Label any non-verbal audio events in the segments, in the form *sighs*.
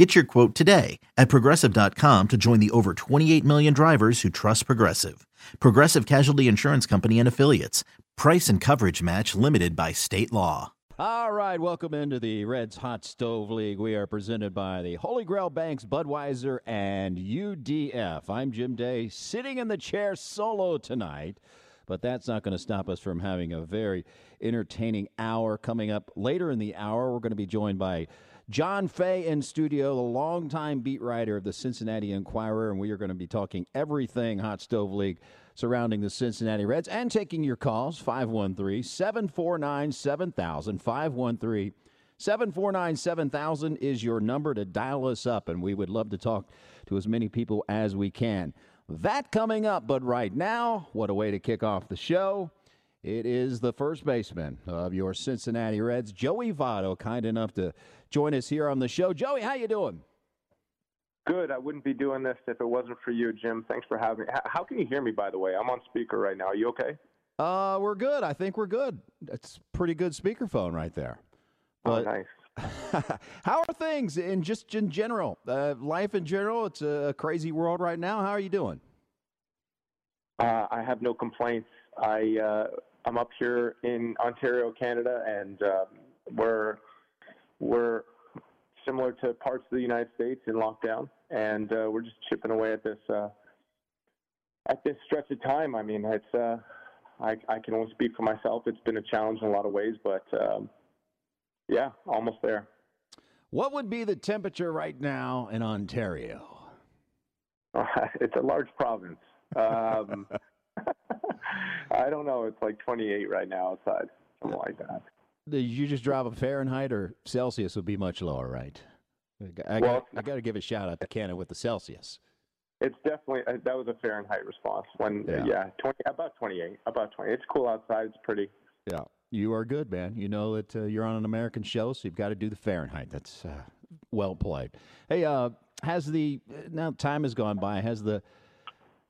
Get your quote today at progressive.com to join the over 28 million drivers who trust Progressive. Progressive Casualty Insurance Company and Affiliates. Price and coverage match limited by state law. All right, welcome into the Reds Hot Stove League. We are presented by the Holy Grail Banks, Budweiser, and UDF. I'm Jim Day, sitting in the chair solo tonight, but that's not going to stop us from having a very entertaining hour coming up later in the hour. We're going to be joined by John Fay in studio, the longtime beat writer of the Cincinnati Enquirer, and we are going to be talking everything Hot Stove League surrounding the Cincinnati Reds and taking your calls 513 749 7000. 513 749 7000 is your number to dial us up, and we would love to talk to as many people as we can. That coming up, but right now, what a way to kick off the show. It is the first baseman of your Cincinnati Reds, Joey Votto, kind enough to join us here on the show. Joey, how you doing? Good. I wouldn't be doing this if it wasn't for you, Jim. Thanks for having me. How can you hear me, by the way? I'm on speaker right now. Are you okay? Uh, we're good. I think we're good. It's pretty good speakerphone right there. But, oh, nice. *laughs* how are things in just in general? Uh, life in general. It's a crazy world right now. How are you doing? Uh, I have no complaints. I uh, I'm up here in Ontario, Canada, and um, we're we're similar to parts of the United States in lockdown, and uh, we're just chipping away at this uh, at this stretch of time. I mean, it's uh, I, I can only speak for myself. It's been a challenge in a lot of ways, but um, yeah, almost there. What would be the temperature right now in Ontario? *laughs* it's a large province. Um, *laughs* I don't know. It's like 28 right now outside, something like that. Did you just drive a Fahrenheit or Celsius would be much lower, right? I, well, got, I got to give a shout out to Canada with the Celsius. It's definitely uh, that was a Fahrenheit response. When yeah, yeah 20, about 28, about 20. It's cool outside. It's pretty. Yeah, you are good, man. You know that uh, you're on an American show, so you've got to do the Fahrenheit. That's uh, well played. Hey, uh, has the now time has gone by? Has the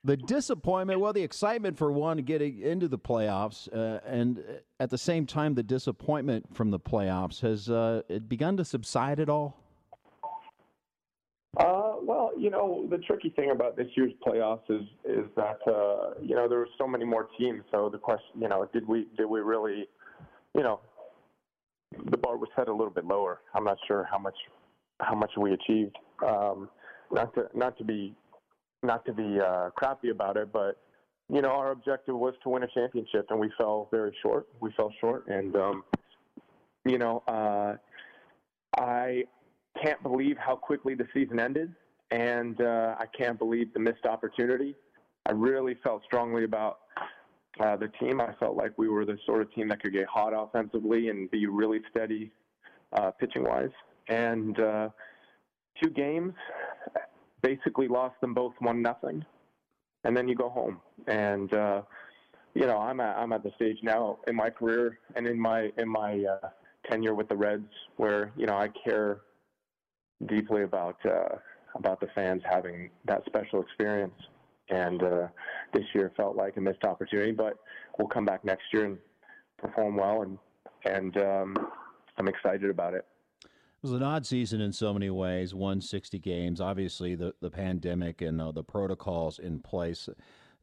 the disappointment, well, the excitement for one getting into the playoffs, uh, and at the same time, the disappointment from the playoffs has uh, it begun to subside at all? Uh, well, you know, the tricky thing about this year's playoffs is is that uh, you know there were so many more teams. So the question, you know, did we did we really, you know, the bar was set a little bit lower. I'm not sure how much how much we achieved. Um, not to not to be not to be uh, crappy about it, but you know, our objective was to win a championship, and we fell very short. We fell short, and um, you know, uh, I can't believe how quickly the season ended, and uh, I can't believe the missed opportunity. I really felt strongly about uh, the team. I felt like we were the sort of team that could get hot offensively and be really steady uh, pitching wise. And uh, two games, basically lost them both one nothing, and then you go home. And uh, you know, I'm at I'm at the stage now in my career and in my in my uh, tenure with the Reds where you know I care deeply about uh, about the fans having that special experience. And uh, this year felt like a missed opportunity, but we'll come back next year and perform well, and and um, I'm excited about it. It was an odd season in so many ways. 160 games, obviously the the pandemic and uh, the protocols in place.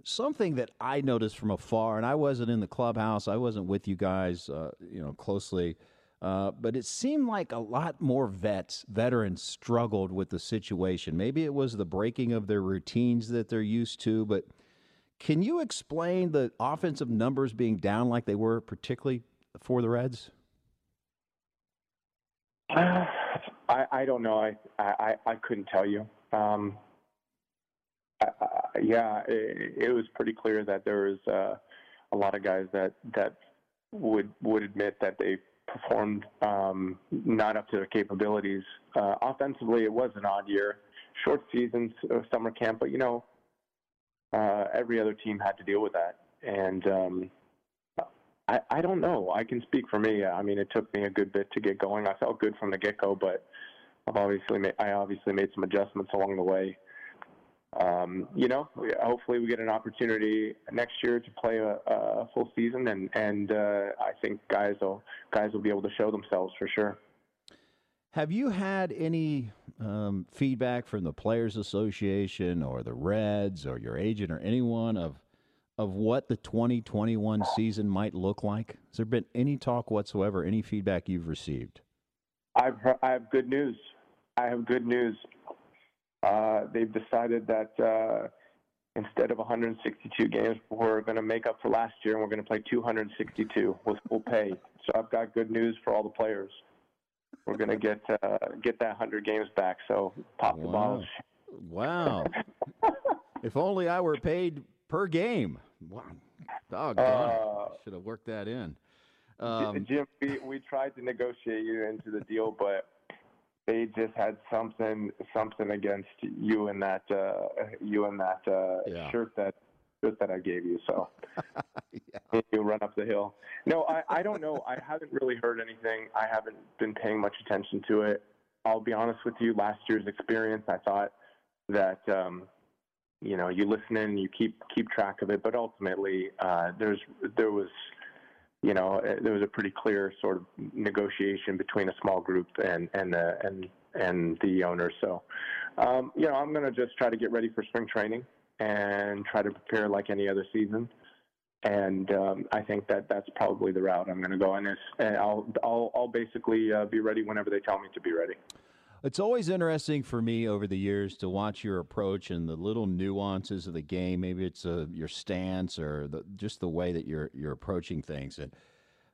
Something that I noticed from afar, and I wasn't in the clubhouse, I wasn't with you guys, uh, you know, closely, uh, but it seemed like a lot more vets, veterans, struggled with the situation. Maybe it was the breaking of their routines that they're used to, but can you explain the offensive numbers being down like they were, particularly for the Reds? *sighs* I, I don't know. I, I, I couldn't tell you. Um, I, I, yeah, it, it was pretty clear that there was uh, a lot of guys that that would would admit that they performed um, not up to their capabilities. Uh, offensively, it was an odd year, short seasons, summer camp, but you know, uh, every other team had to deal with that, and um, I, I don't know. I can speak for me. I mean, it took me a good bit to get going. I felt good from the get go, but I've obviously made, I obviously made some adjustments along the way. Um, you know, hopefully we get an opportunity next year to play a, a full season, and and uh, I think guys will guys will be able to show themselves for sure. Have you had any um, feedback from the Players Association or the Reds or your agent or anyone of of what the 2021 season might look like? Has there been any talk whatsoever, any feedback you've received? I've heard, I have good news. I have good news. Uh, they've decided that uh, instead of 162 games, we're going to make up for last year and we're going to play 262 with full pay. So I've got good news for all the players. We're going to get uh, get that 100 games back. So pop the wow. Wow. *laughs* if only I were paid per game. Wow. Doggone uh, Should have worked that in. Um, Jim, we, we tried to negotiate you into the deal, but they just had something something against you in that uh, you in that uh, yeah. shirt that shirt that I gave you. So *laughs* yeah. you run up the hill. No, I, I don't know. I haven't really heard anything. I haven't been paying much attention to it. I'll be honest with you. Last year's experience, I thought that um, you know you listen in, you keep keep track of it, but ultimately uh, there's there was you know, uh, there was a pretty clear sort of negotiation between a small group and and uh, and and the owner. So, um, you know, I'm going to just try to get ready for spring training and try to prepare like any other season. And um, I think that that's probably the route I'm going to go on. This, and I'll I'll I'll basically uh, be ready whenever they tell me to be ready. It's always interesting for me over the years to watch your approach and the little nuances of the game. Maybe it's uh, your stance or the, just the way that you're you're approaching things. And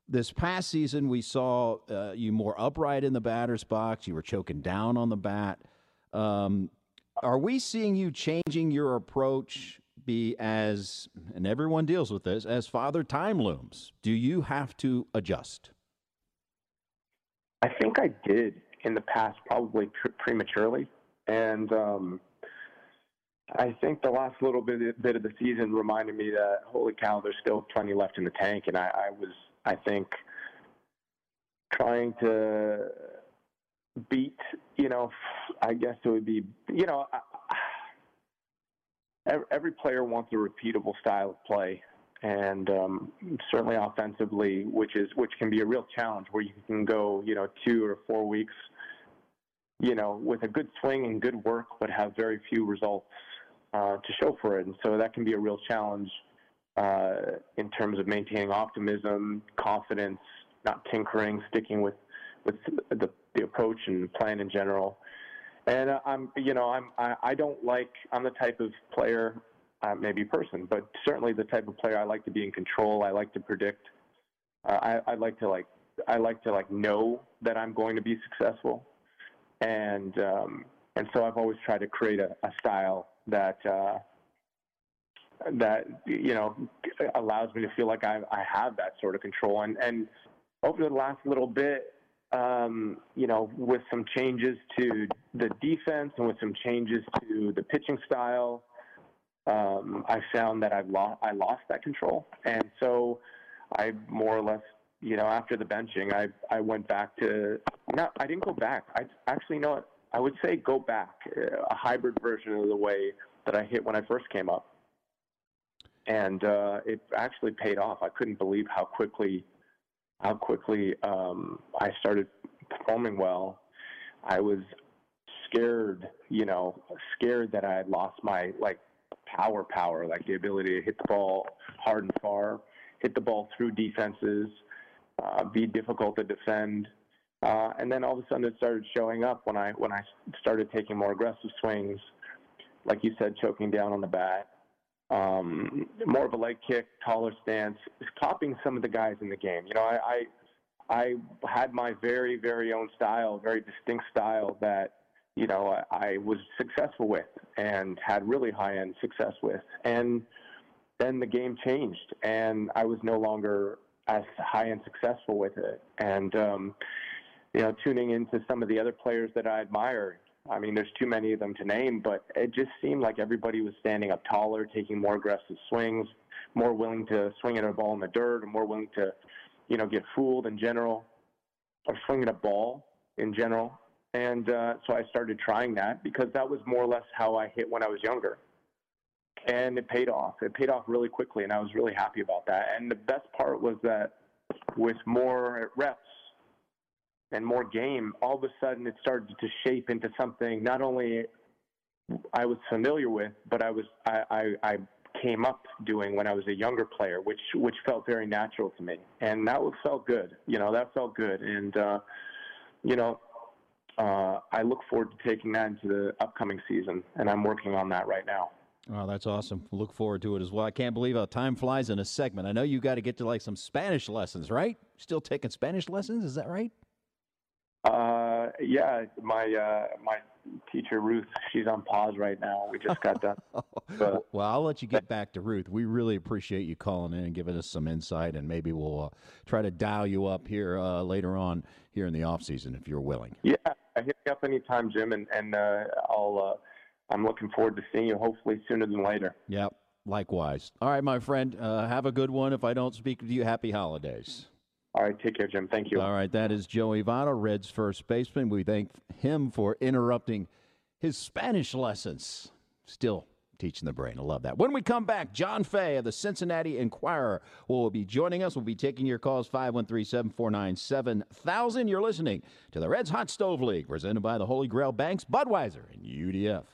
this past season, we saw uh, you more upright in the batter's box. You were choking down on the bat. Um, are we seeing you changing your approach? Be as and everyone deals with this as father time looms. Do you have to adjust? I think I did in the past probably pr- prematurely, and um, I think the last little bit bit of the season reminded me that holy cow, there's still plenty left in the tank, and I, I was I think trying to beat you know I guess it would be you know. I, every player wants a repeatable style of play, and um, certainly offensively, which is which can be a real challenge where you can go you know two or four weeks you know, with a good swing and good work, but have very few results uh, to show for it. And so that can be a real challenge uh, in terms of maintaining optimism, confidence, not tinkering, sticking with with the, the approach and plan in general. And uh, I'm, you know, I'm I, I don't like I'm the type of player, uh, maybe person, but certainly the type of player I like to be in control. I like to predict. Uh, I, I like to like I like to like know that I'm going to be successful and um, and so I've always tried to create a, a style that uh, that you know allows me to feel like I, I have that sort of control. And and over the last little bit, um, you know, with some changes to the defense and with some changes to the pitching style, um, I found that I've lost I lost that control, and so I more or less you know, after the benching, I I went back to not I didn't go back. I actually know I would say go back, uh, a hybrid version of the way that I hit when I first came up, and uh, it actually paid off. I couldn't believe how quickly how quickly um, I started performing well. I was scared, you know, scared that I had lost my like power, power, like the ability to hit the ball hard and far, hit the ball through defenses uh, be difficult to defend. Uh, and then all of a sudden it started showing up when I when I started taking more aggressive swings, like you said, choking down on the bat, um, more of a leg kick, taller stance, copying some of the guys in the game. You know, I, I I had my very very own style, very distinct style that you know I, I was successful with and had really high end success with, and then the game changed, and I was no longer as high and successful with it. And um, you know, tuning into some of the other players that I admire. I mean, there's too many of them to name, but it just seemed like everybody was standing up taller, taking more aggressive swings, more willing to swing at a ball in the dirt, or more willing to, you know, get fooled in general, or swing at a ball in general. And uh, so I started trying that because that was more or less how I hit when I was younger. And it paid off. It paid off really quickly, and I was really happy about that. And the best part was that with more reps and more game, all of a sudden it started to shape into something not only I was familiar with, but I was I, I, I came up doing when I was a younger player, which which felt very natural to me, and that was, felt good. You know, that felt good, and uh, you know, uh, I look forward to taking that into the upcoming season, and I'm working on that right now. Oh, that's awesome. Look forward to it as well. I can't believe how time flies in a segment. I know you got to get to like some Spanish lessons, right? Still taking Spanish lessons, is that right? Uh, yeah, my uh, my teacher Ruth, she's on pause right now. We just got done. *laughs* *laughs* But, well, I'll let you get back to Ruth. We really appreciate you calling in and giving us some insight, and maybe we'll uh, try to dial you up here uh, later on here in the off season if you're willing. Yeah, I hit me up anytime, Jim, and and uh, I'll. I'm looking forward to seeing you hopefully sooner than later. Yep. Likewise. All right, my friend. Uh, have a good one. If I don't speak to you, happy holidays. All right, take care, Jim. Thank you. All right, that is Joey Votto, Reds first baseman. We thank him for interrupting his Spanish lessons. Still teaching the brain. I love that. When we come back, John Fay of the Cincinnati Enquirer will be joining us. We'll be taking your calls 513 749 7000. You're listening to the Reds Hot Stove League, presented by the Holy Grail Banks, Budweiser, and UDF.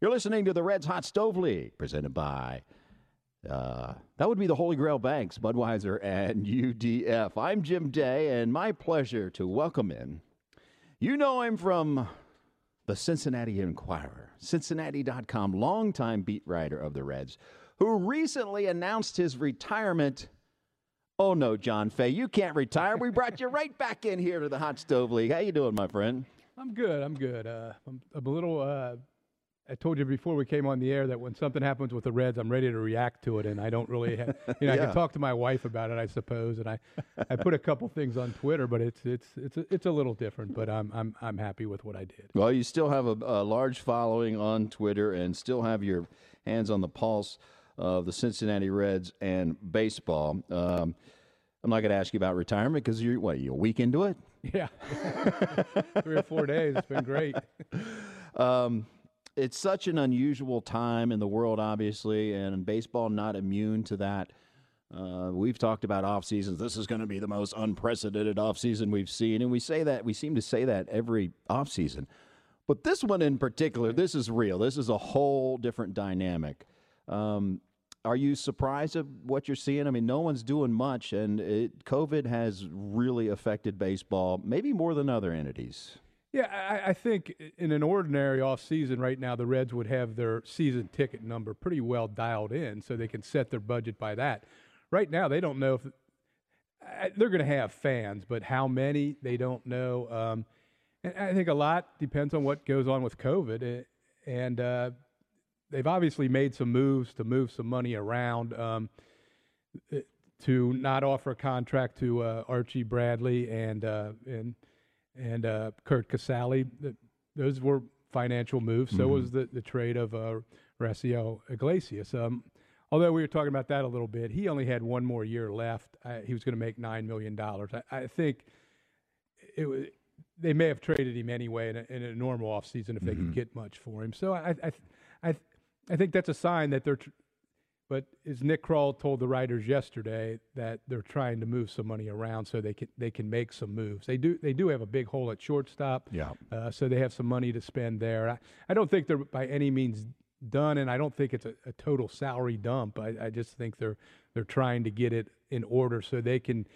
You're listening to the Reds Hot Stove League, presented by uh, that would be the Holy Grail Banks, Budweiser, and *laughs* UDF. I'm Jim Day, and my pleasure to welcome in. You know him from the Cincinnati Enquirer, Cincinnati.com, longtime beat writer of the Reds, who recently announced his retirement. Oh no, John Fay, you can't retire. We brought you right back in here to the Hot Stove League. How you doing, my friend? I'm good. I'm good. Uh, I'm, I'm a little uh, I told you before we came on the air that when something happens with the Reds, I'm ready to react to it, and I don't really, have, *laughs* you know, yeah. I can talk to my wife about it, I suppose, and I, I put a couple things on Twitter, but it's it's it's a, it's a little different, but I'm I'm I'm happy with what I did. Well, you still have a, a large following on Twitter, and still have your hands on the pulse of the Cincinnati Reds and baseball. Um, I'm not going to ask you about retirement because you're what you a week into it. Yeah, *laughs* three or four days. It's been great. *laughs* Um, it's such an unusual time in the world, obviously, and baseball not immune to that. Uh, we've talked about off seasons. This is going to be the most unprecedented off season we've seen, and we say that we seem to say that every off season. But this one in particular, this is real. This is a whole different dynamic. Um, are you surprised at what you're seeing? I mean, no one's doing much, and it, COVID has really affected baseball, maybe more than other entities. Yeah, I, I, think in an ordinary off season right now, the Reds would have their season ticket number pretty well dialed in, so they can set their budget by that. Right now, they don't know if they're going to have fans, but how many they don't know. Um, and I think a lot depends on what goes on with COVID, eh, and uh, they've obviously made some moves to move some money around. Um, eh, to not offer a contract to uh, Archie Bradley and uh, and and uh, Curt Casali. Those were financial moves. So mm-hmm. was the, the trade of uh, Raisel Iglesias. Um, although we were talking about that a little bit, he only had one more year left. I, he was going to make $9 million. I, I think it was, they may have traded him anyway in a, in a normal offseason if they mm-hmm. could get much for him. So I, I, I, I think that's a sign that they're tr- but as Nick Krall told the writers yesterday, that they're trying to move some money around so they can they can make some moves. They do they do have a big hole at shortstop. Yeah. Uh, so they have some money to spend there. I, I don't think they're by any means done, and I don't think it's a, a total salary dump. I, I just think they're they're trying to get it in order so they can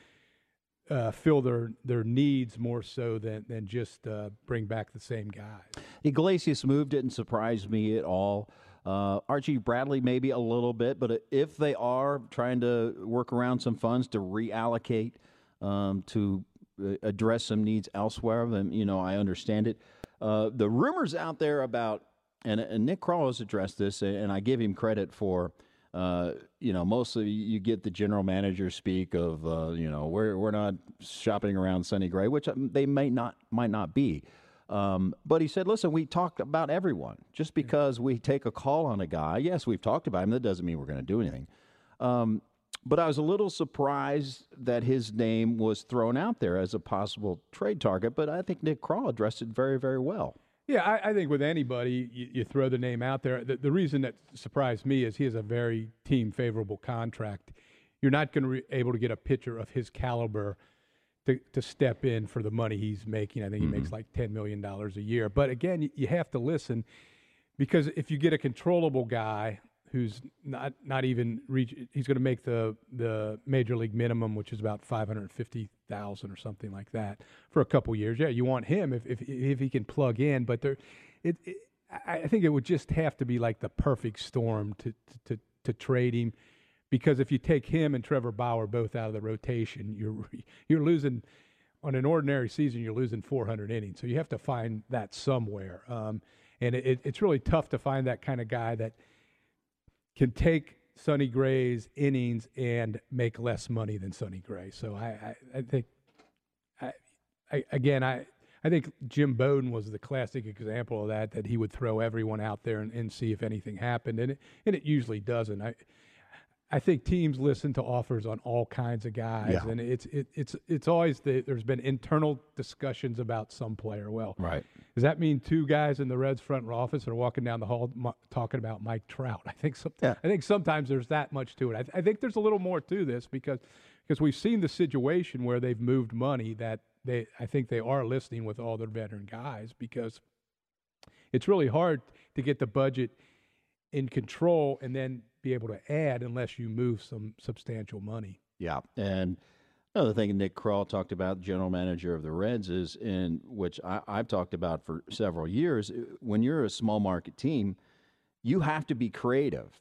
uh, fill their their needs more so than than just uh, bring back the same guys. Iglesias move didn't surprise me at all. Uh, Archie Bradley, maybe a little bit, but if they are trying to work around some funds to reallocate um, to uh, address some needs elsewhere, then you know I understand it. Uh, the rumors out there about and, and Nick Krall has addressed this, and I give him credit for. Uh, you know, mostly you get the general manager speak of, uh, you know, we're we're not shopping around Sonny Gray, which um, they may not might not be. Um, but he said, listen, we talk about everyone. Just because we take a call on a guy, yes, we've talked about him, that doesn't mean we're going to do anything. Um, but I was a little surprised that his name was thrown out there as a possible trade target. But I think Nick Krall addressed it very, very well. Yeah, I, I think with anybody, you, you, throw the name out there. The, the, reason that surprised me is he has a very team favorable contract. You're not going to be able to get a pitcher of his caliber to, to step in for the money he's making. I think he mm-hmm. makes like $10 million a year. But again, you, you have to listen because if you get a controllable guy who's not not even reach he's going to make the the major league minimum which is about 550,000 or something like that for a couple years yeah you want him if if if he can plug in but there it, it I think it would just have to be like the perfect storm to to to, to trade him because if you take him and Trevor Bauer both out of the rotation you're *laughs* you're losing on an ordinary season you're losing 400 innings so you have to find that somewhere um, and it, it's really tough to find that kind of guy that can take Sonny Gray's innings and make less money than Sonny Gray. So I, I, I think, I, I, again, I, I think Jim Bowden was the classic example of that. That he would throw everyone out there and, and see if anything happened, and it, and it usually doesn't. I, I think teams listen to offers on all kinds of guys, yeah. and it's it, it's it's always the, there's been internal discussions about some player. Well, right? Does that mean two guys in the Reds front office are walking down the hall m- talking about Mike Trout? *laughs* I think some, yeah. I think sometimes there's that much to it. I, th- I think there's a little more to this because because we've seen the situation where they've moved money that they I think they are listening with all their veteran guys because it's really hard to get the budget in control and then be able to add unless you move some substantial money. Yeah, and another thing Nick Krall talked about, general manager of the Reds, is in which I, I've talked about for several years. Uh, when you're a small market team, you have to be creative.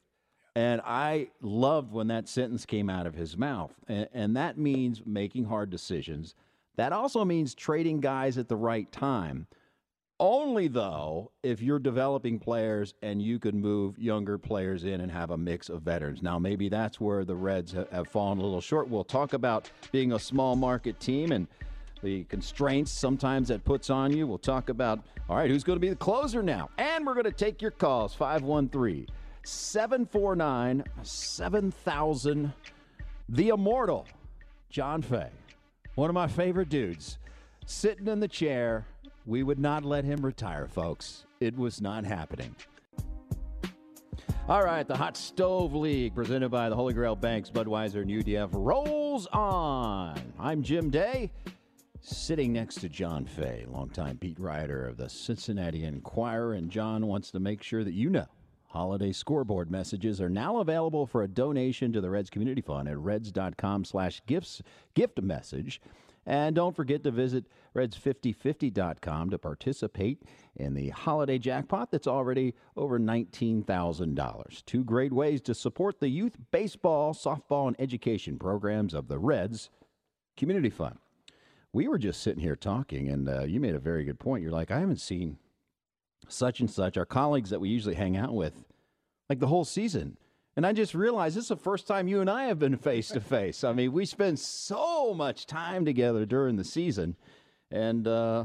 And I loved when that sentence came out of his mouth. And, and, that means making hard decisions. That also means trading guys at the right time. Only though if you're developing players and you can move younger players in and have a mix of veterans. Now maybe that's where the Reds have fallen a little short. We'll talk about being a small market team and the constraints sometimes that puts on you. We'll talk about all right, who's going to be the closer now? And we're going to take your calls 513 749 7000 The Immortal John Fay. One of my favorite dudes sitting in the chair we would not let him retire, folks. It was not happening. All right, the Hot Stove League, presented by the Holy Grail Banks, Budweiser, and UDF, rolls on. I'm Jim Day, sitting next to John Fay, longtime beat writer of the Cincinnati Enquirer. And John wants to make sure that you know holiday scoreboard messages are now available for a donation to the Reds Community Fund at reds.com slash gifts gift message. And don't forget to visit reds5050.com to participate in the holiday jackpot that's already over $19,000. Two great ways to support the youth baseball, softball, and education programs of the Reds Community Fund. We were just sitting here talking, and uh, you made a very good point. You're like, I haven't seen such and such, our colleagues that we usually hang out with, like the whole season. And I just realized this is the first time you and I have been face to face. I mean, we spend so much time together during the season, and uh,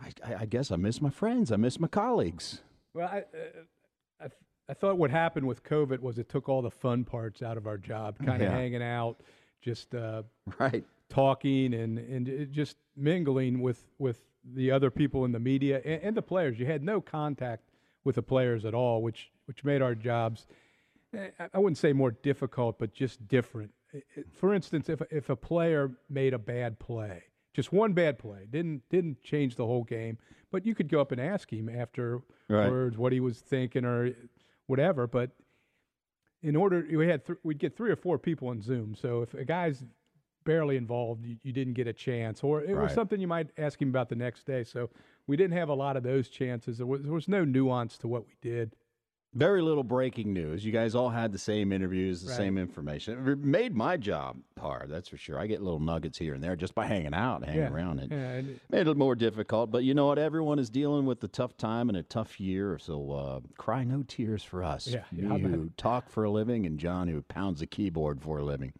I, I, guess I miss my friends. I miss my colleagues. Well, I, uh, I, I, thought what happened with COVID was it took all the fun parts out of our job, kind of yeah. hanging out, just uh, right, talking, and and just mingling with with the other people in the media and, and the players. You had no contact with the players at all, which which made our jobs Eh, I wouldn't say more difficult, but just different. For instance, if if a player made a bad play, just one bad play, didn't didn't change the whole game, but you could go up and ask him afterwards right. what he was thinking or eh, whatever. But in order, we had th- we'd get three or four people in Zoom. So if a guy's barely involved, you, you didn't get a chance, or it right. was something you might ask him about the next day. So we didn't have a lot of those chances. There was, there was no nuance to what we did. Very little breaking news. You guys all had the same interviews, the right. same information. It made my job hard, that's for sure. I get little nuggets here and there just by hanging out, hanging yeah. around. It yeah. made it more difficult. But you know what? Everyone is dealing with a tough time and a tough year. So uh, cry no tears for us. Yeah. Me who talk for a living and John who pounds the keyboard for a living.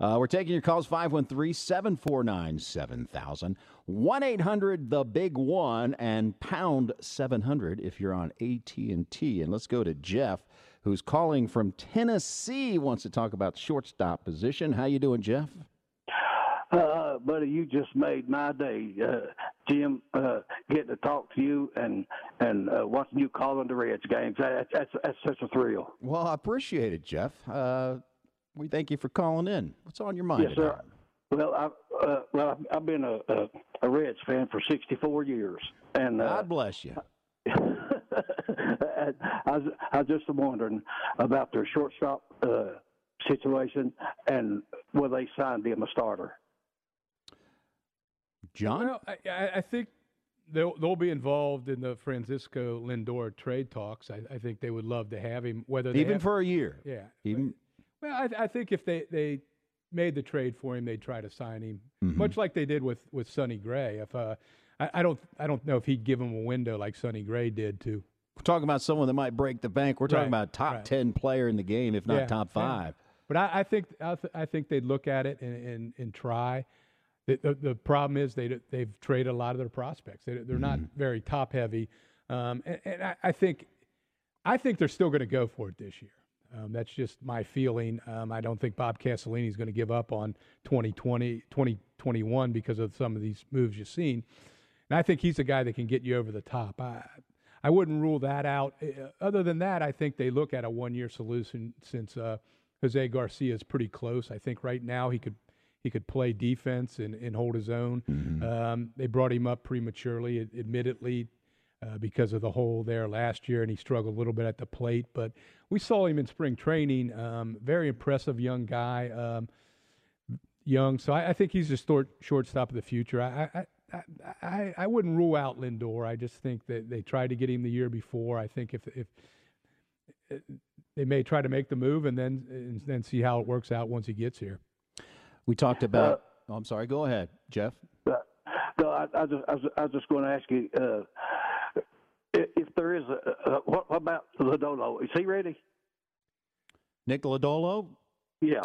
Uh, we're taking your calls 513 749 7000. 1 800 the big one and pound 700 if you're on AT&T. And let's go to Jeff who's calling from Tennessee, wants to talk about shortstop position. How you doing, Jeff? Uh, buddy, you just made my day, uh, Jim. Uh, getting to talk to you and and uh, watching you calling the Reds games. That, that's that's such a thrill. Well, I appreciate it, Jeff. Uh, we thank you for calling in. What's on your mind? Yes, sir. Well, I uh, well I've, I've been a, a, a Reds fan for 64 years, and uh, God bless you. *laughs* I, was, I was just wondering about their shortstop uh, situation and will they sign him a starter? John? Well, I, I think they'll they'll be involved in the Francisco Lindor trade talks. I, I think they would love to have him, whether even have, for a year. Yeah. Even. Well, I, I think if they they made the trade for him, they'd try to sign him, mm-hmm. much like they did with with Sonny Gray. If uh, I, I don't I don't know if he'd give him a window like Sonny Gray did to. We're talking about someone that might break the bank. We're talking Right, about top right. ten player in the game, if not Yeah, top yeah. five. But I, I think I, th- I think they'd look at it and and, and try. The, the, the problem is they they've traded a lot of their prospects. They, they're not Mm-hmm. very top heavy, um, and, and I, I think I think they're still going to go for it this year. Um, that's just my feeling. Um, I don't think Bob Castellini is going to give up on 2020, 2021 because of some of these moves you've seen. And I think he's a guy that can get you over the top. I, I wouldn't rule that out. Uh, Other than that, I think they look at a one-year solution since uh, Jose Garcia is pretty close. I think right now he could he could play defense and, and hold his own. Um, they brought him up prematurely, admittedly, uh, because of the hole there last year, and he struggled a little bit at the plate. But we saw him in spring training. Um, very impressive young guy. Um, young, so I, I think he's a short, shortstop of the future. I, I, I, I, I wouldn't rule out Lindor. I just think that they tried to get him the year before. I think if if uh, they may try to make the move and then and then see how it works out once he gets here. We talked about. oh, I'm sorry. Go ahead, Jeff. Uh, no, I, I, just, I, was, I was just going to ask you uh, if, if there is a, uh, what, what about Lodolo? Is he ready? Nick Lodolo. Yeah.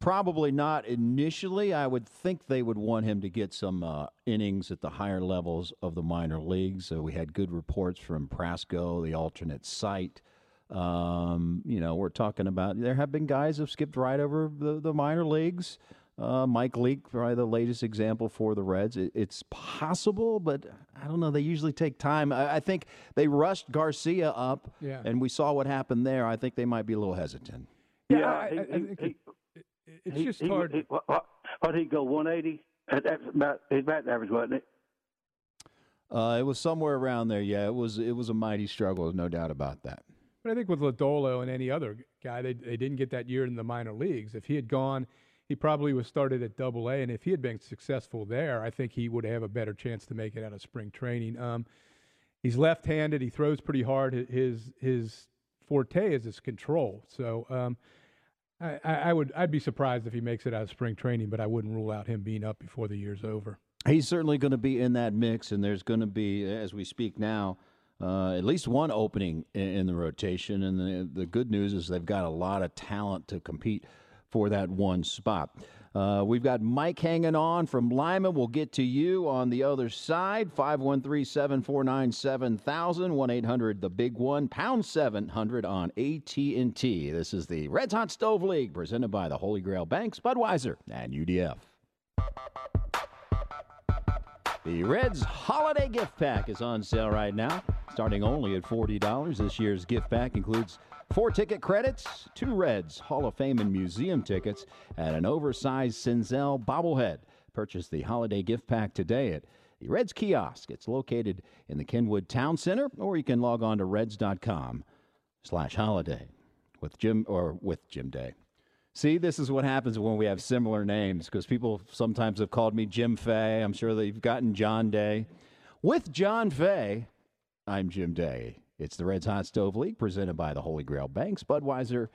Probably not initially. I would think they would want him to get some uh, innings at the higher levels of the minor leagues. So we had good reports from Prasco, the alternate site. Um, you know, we're talking about there have been guys who've skipped right over the, the minor leagues. Uh, Mike Leake, probably the latest example for the Reds. It, it's possible, but I don't know. They usually take time. I, I think they rushed Garcia up, Yeah. and we saw what happened there. I think they might be a little hesitant. Yeah, Yeah, I, he- I, I think he- it, it, it's He- just he- hard. He, what, what, what he go 180? That- That's about his batting average, wasn't it? Uh, it was somewhere around there. Yeah, it was. It was a mighty struggle, no doubt about that. But I think with Lodolo and any other guy, they they didn't get that year in the minor leagues. If he had gone, he probably was started at Double A, and if he had been successful there, I think he would have a better chance to make it out of spring training. Um, he's left-handed. He throws pretty hard. His his forte is his control. So um, I, I would I'd be surprised if he makes it out of spring training, but I wouldn't rule out him being up before the year's over. He's certainly going to be in that mix, and there's going to be, as we speak now, uh, at least one opening in, in the rotation. And the, the good news is they've got a lot of talent to compete for that one spot. Uh, we've got Mike hanging on from Lima. We'll get to you on the other side. 513 749 7000 1 800 the big one pound 700 on AT&T. This is the Reds Hot Stove League presented by the Holy Grail Banks, Budweiser, and UDF. The Reds Holiday Gift Pack is on sale right now, starting only at $40. This year's gift pack includes four ticket credits, two Reds Hall of Fame and Museum tickets, and an oversized Senzel bobblehead. Purchase the Holiday Gift Pack today at the Reds kiosk. It's located in the Kenwood Town Center, or you can log on to reds.com slash holiday with Jim or with Jim Day. See, this is what happens when we have similar names because people sometimes have called me Jim Fay. I'm sure they've gotten John Day. With John Fay, I'm Jim Day. It's the Reds Hot Stove League presented by the Holy Grail Banks, Budweiser,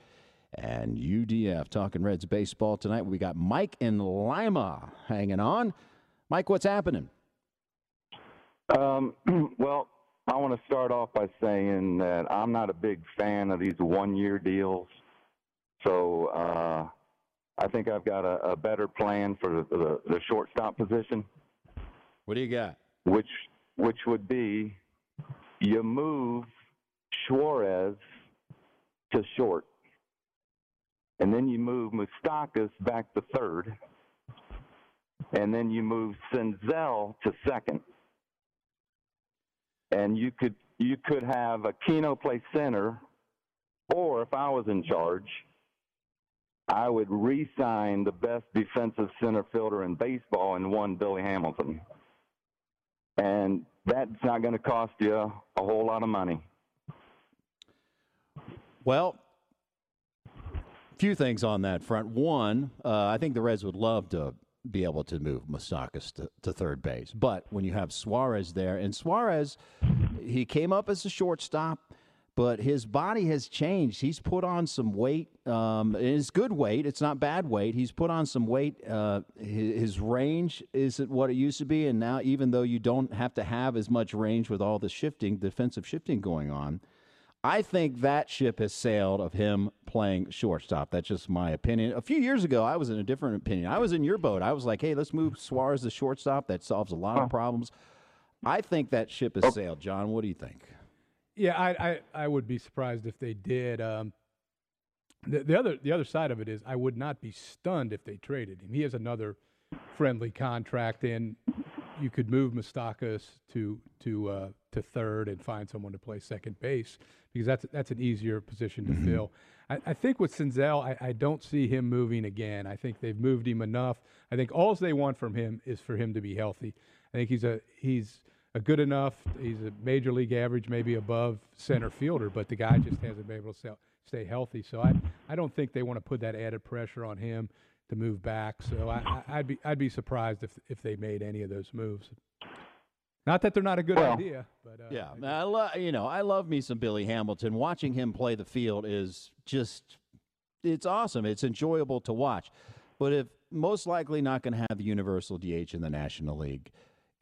and UDF. Talking Reds baseball tonight. We got Mike in Lima hanging on. Mike, what's happening? Um, *clears throat* well, I want to start off by saying that I'm not a big fan of these one-year deals. So uh, I think I've got a, a better plan for the, the, the shortstop position, What do you got? which which would be you move Suarez to short. And then you move Moustakas back to third. And then you move Senzel to second. And you could you could have Aquino play center, or if I was in charge, I would re-sign the best defensive center fielder in baseball and one Billy Hamilton. And that's not going to cost you a whole lot of money. Well, a few things on that front. One, uh, I think the Reds would love to be able to move Moustakas to, to, third base. But when you have Suarez there, and Suarez, he came up as a shortstop, but his body has changed. He's put on some weight. Um, it's good weight. It's not bad weight. He's put on some weight. Uh, his, his range isn't what it used to be, and now even though you don't have to have as much range with all the shifting, defensive shifting going on I think that ship has sailed of him playing shortstop. That's just my opinion. A few years ago, I was in a different opinion. I was in your boat. I was like, hey, let's move Suarez to shortstop. That solves a lot of problems. I think that ship has sailed. John, what do you think? Yeah, I, I, I would be surprised if they did. Um, the, the other the other side of it is I would not be stunned if they traded him. He has another friendly contract, and you could move Moustakas to to uh, to third and find someone to play second base because that's that's an easier position to mm-hmm. fill. I, I, think with Senzel, I, I, don't see him moving again. I think they've moved him enough. I think all they want from him is for him to be healthy. I think he's a he's a good enough. He's a major league average, maybe above center fielder, but the guy just hasn't been able to stay, stay healthy. So I I don't think they want to put that added pressure on him to move back. So I, would be I'd be surprised if if they made any of those moves. Not that they're not a good well, idea, but uh, yeah, I, I love you know I love me some Billy Hamilton. Watching him play the field is just it's awesome. It's enjoyable to watch. But if most likely not going to have the universal DH in the National League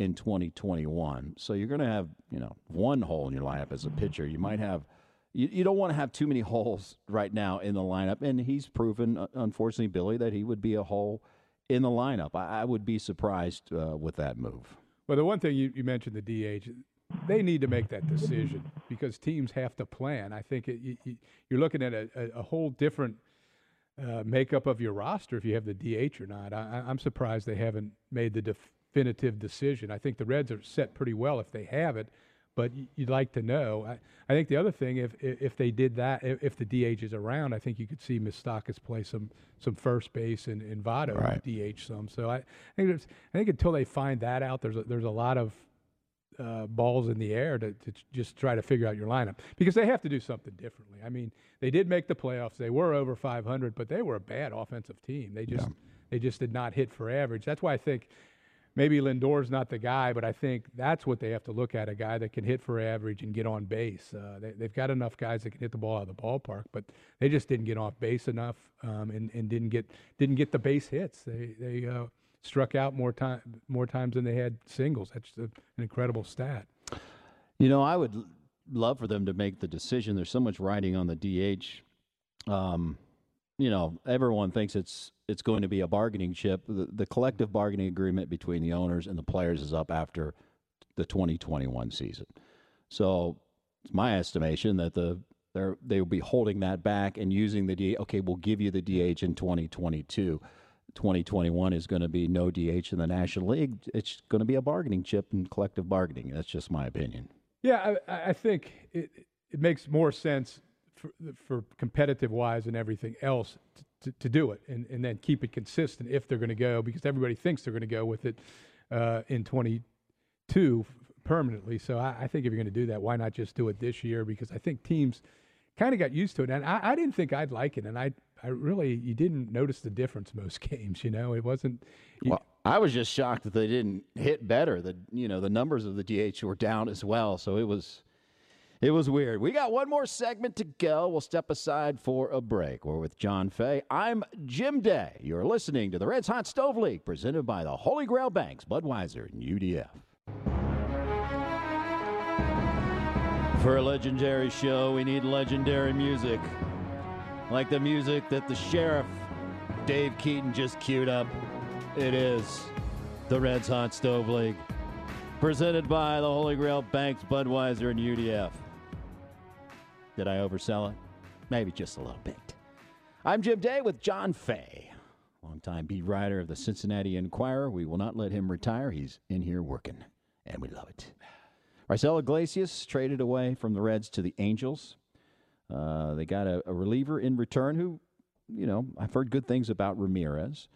in 2021, so you're going to have you know one hole in your lineup as a pitcher. You might have you, you don't want to have too many holes right now in the lineup, and he's proven, uh, unfortunately, Billy, that he would be a hole in the lineup. I, I would be surprised uh, with that move. Well, the one thing you, you mentioned the DH, they need to make that decision because teams have to plan. I think it, you, are looking at a, a, whole different uh, makeup of your roster if you have the DH or not. I, am surprised they haven't made the definitive decision. I think the Reds are set pretty well if they have it but you'd like to know. I, I think the other thing, if if they did that, if, the DH is around, I think you could see Moustakas play some some first base and, and Votto right. DH some. So I, I think I think until they find that out, there's a, there's a lot of uh, balls in the air to, to just try to figure out your lineup because they have to do something differently. I mean, they did make the playoffs; they were over 500, but they were a bad offensive team. They just yeah. they just did not hit for average. That's why I think maybe Lindor's not the guy, but I think that's what they have to look at a guy that can hit for average and get on base. Uh, they, have got enough guys that can hit the ball out of the ballpark, but they just didn't get off base enough um, and, and didn't get didn't get the base hits. They they uh, struck out more time more times than they had singles. That's an incredible stat. You know, I would love for them to make the decision. There's so much riding on the DH. Um, you know, everyone thinks it's it's going to be a bargaining chip. The, the, collective bargaining agreement between the owners and the players is up after the 2021 season. So it's my estimation that the they they will be holding that back and using the DH. Okay, we'll give you the DH in 2022. 2021 is going to be no DH in the National League. It's going to be a bargaining chip and collective bargaining. That's just my opinion. Yeah, I, I think it, it makes more sense for, for competitive wise and everything else to, to do it and, and then keep it consistent if they're going to go because everybody thinks they're going to go with it uh, in 22 permanently. So I, I think if you're going to do that, why not just do it this year? Because I think teams kind of got used to it, and I, I didn't think I'd like it, and I I really you didn't notice the difference most *laughs* games. You know, it wasn't. You, well, I was just shocked that they didn't hit better. The you know the numbers of the DH were down as well, so it was it was weird. We got one more segment to go. We'll step aside for a break. We're with John Fay. I'm Jim Day. You're listening to the Reds Hot Stove League, presented by the Holy Grail Banks, Budweiser, and UDF. For a legendary show, we need legendary music. Like the music that the sheriff, Dave Keaton, just queued up. It is the Reds Hot Stove League, presented by the Holy Grail Banks, Budweiser, and UDF. Did I oversell it? maybe just a little bit. I'm Jim Day with John Fay, longtime beat writer of the Cincinnati Enquirer. We will not let him retire. He's in here working, and we love it. Raisel Iglesias traded away from the Reds to the Angels. Uh, they got a, a, reliever in return who, you know, I've heard good things about Ramirez.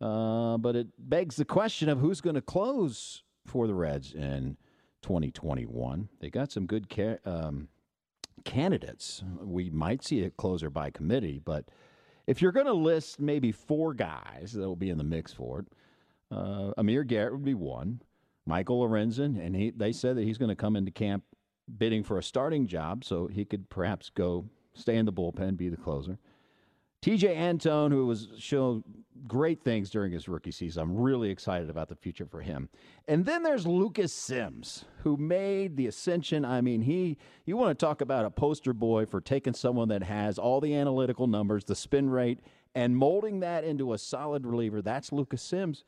Uh, but it begs the question of who's going to close for the Reds in 2021. They got some good ca- um, candidates. We might see a closer by committee, but if you're going to list maybe four guys that will be in the mix for it, uh, Amir Garrett would be one. Michael Lorenzen, and he, they said that he's going to come into camp bidding for a starting job, so he could perhaps go stay in the bullpen, be the closer. Tejay Antone, who was shown great things during his rookie season. I'm really excited about the future for him. And then there's Lucas Sims, who made the ascension. I mean, he you want to talk about a poster boy for taking someone that has all the analytical numbers, the spin rate, and molding that into a solid reliever. That's Lucas Sims.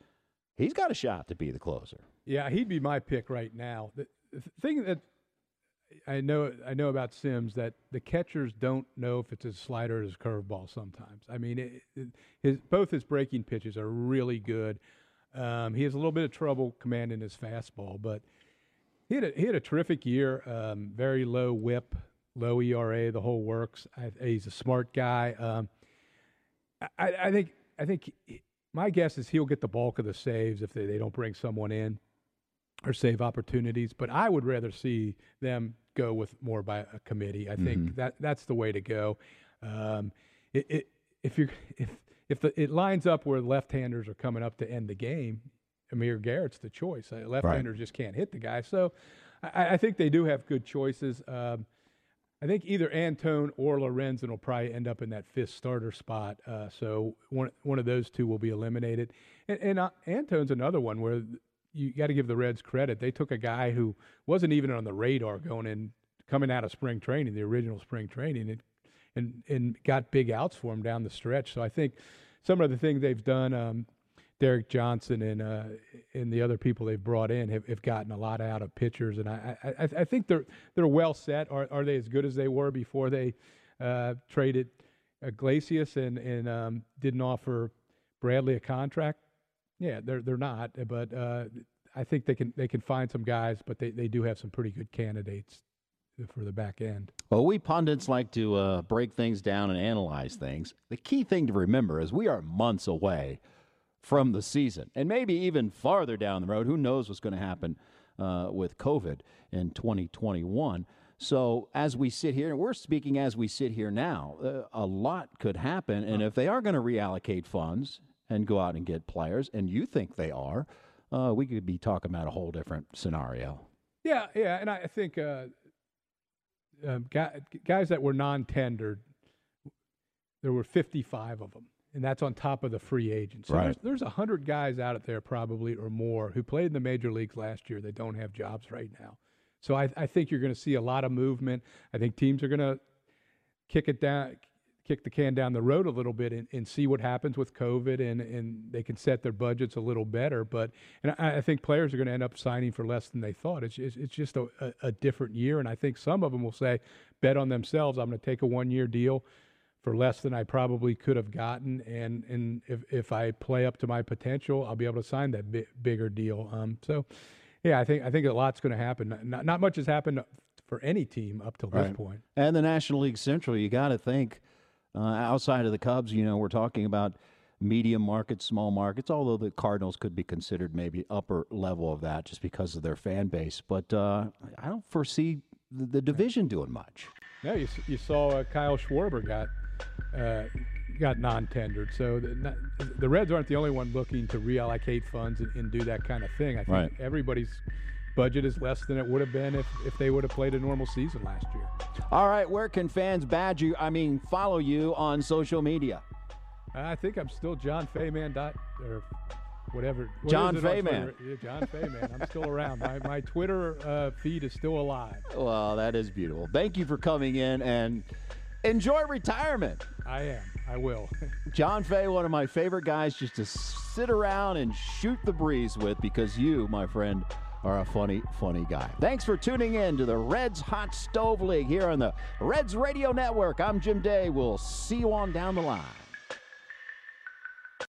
He's got a shot to be the closer. Yeah, he'd be my pick right now. The, thing that I know I know about Sims that the catchers don't know if it's a slider or his curveball sometimes. I mean, it, it, his both his breaking pitches are really good. Um, he has a little bit of trouble commanding his fastball, but he had a, he had a terrific year. Um, very low WHIP, low ERA, the whole works. I, he's a smart guy. Um, I, I, think I think he, my guess is he'll get the bulk of the saves if they, they don't bring someone in or save opportunities. But I would rather see them go with more by a committee. I think mm-hmm. that that's the way to go. Um, it, it, if you if if the, it lines up where left-handers are coming up to end the game, Amir Garrett's the choice. Uh, left-handers right. just can't hit the guy. So I, I, think they do have good choices. Um, I think either Antone or Lorenzen will probably end up in that fifth starter spot. Uh, so one one of those two will be eliminated. And, and uh, Antone's another one where you got to give the Reds credit. They took a guy who wasn't even on the radar going in, coming out of spring training, the original spring training, and and and got big outs for him down the stretch. So I think some of the things they've done, um, Derek Johnson and uh, and the other people they've brought in have, have gotten a lot out of pitchers, and I, I I think they're they're well set. Are are they as good as they were before they uh, traded Iglesias and and um, didn't offer Bradley a contract? Yeah, they're they're not, but uh, I think they can they can find some guys, but they, they do have some pretty good candidates for the back end. Well, we pundits like to uh, break things down and analyze things. The key thing to remember is we are months away from the season, and maybe even farther down the road. Who knows what's going to happen uh, with COVID in 2021? So as we sit here, and we're speaking as we sit here now, uh, a lot could happen. And if they are going to reallocate funds and go out and get players, and you think they are, uh, we could be talking about a whole different scenario. Yeah, yeah, and I think uh, uh, guys that were non-tendered, there were 55 of them, and that's on top of the free agents. So right. There's, there's 100 guys out there probably or more who played in the major leagues last year that don't have jobs right now. So I, I think you're going to see a lot of movement. I think teams are going to kick it down, kick the can down the road a little bit and, and see what happens with COVID, and, and they can set their budgets a little better. But and I, I think players are going to end up signing for less than they thought. It's it's, it's just a, a, a, different year, and I think some of them will say, bet on themselves. I'm going to take a one year deal for less than I probably could have gotten, and and if if I play up to my potential, I'll be able to sign that bi- bigger deal. Um, so. Yeah, I think I think a lot's going to happen. Not, not much has happened for any team up till right. this point. And the National League Central, you got to think uh, outside of the Cubs, you know, we're talking about medium markets, small markets, although the Cardinals could be considered maybe upper level of that just because of their fan base. But uh, I don't foresee the, the, division doing much. Yeah, you, you saw uh, Kyle Schwarber got uh, got non-tendered. So the, the, Reds aren't the only one looking to reallocate funds and, and do that kind of thing. I think right. everybody's budget is less than it would have been if, if they would have played a normal season last year. All right, where can fans badge you? I mean, follow you on social media. I think I'm still John Fayman dot or whatever. What John Fayman. Yeah, John Fayman. I'm still around. My my Twitter uh, feed is still alive. Well, that is beautiful. Thank you for coming in and enjoy retirement. I am. I will. *laughs* John Fay, one of my favorite guys, just to sit around and shoot the breeze with, because you, my friend, are a funny, funny guy. Thanks for tuning in to the Reds Hot Stove League here on the Reds Radio Network. I'm Jim Day. We'll see you on down the line.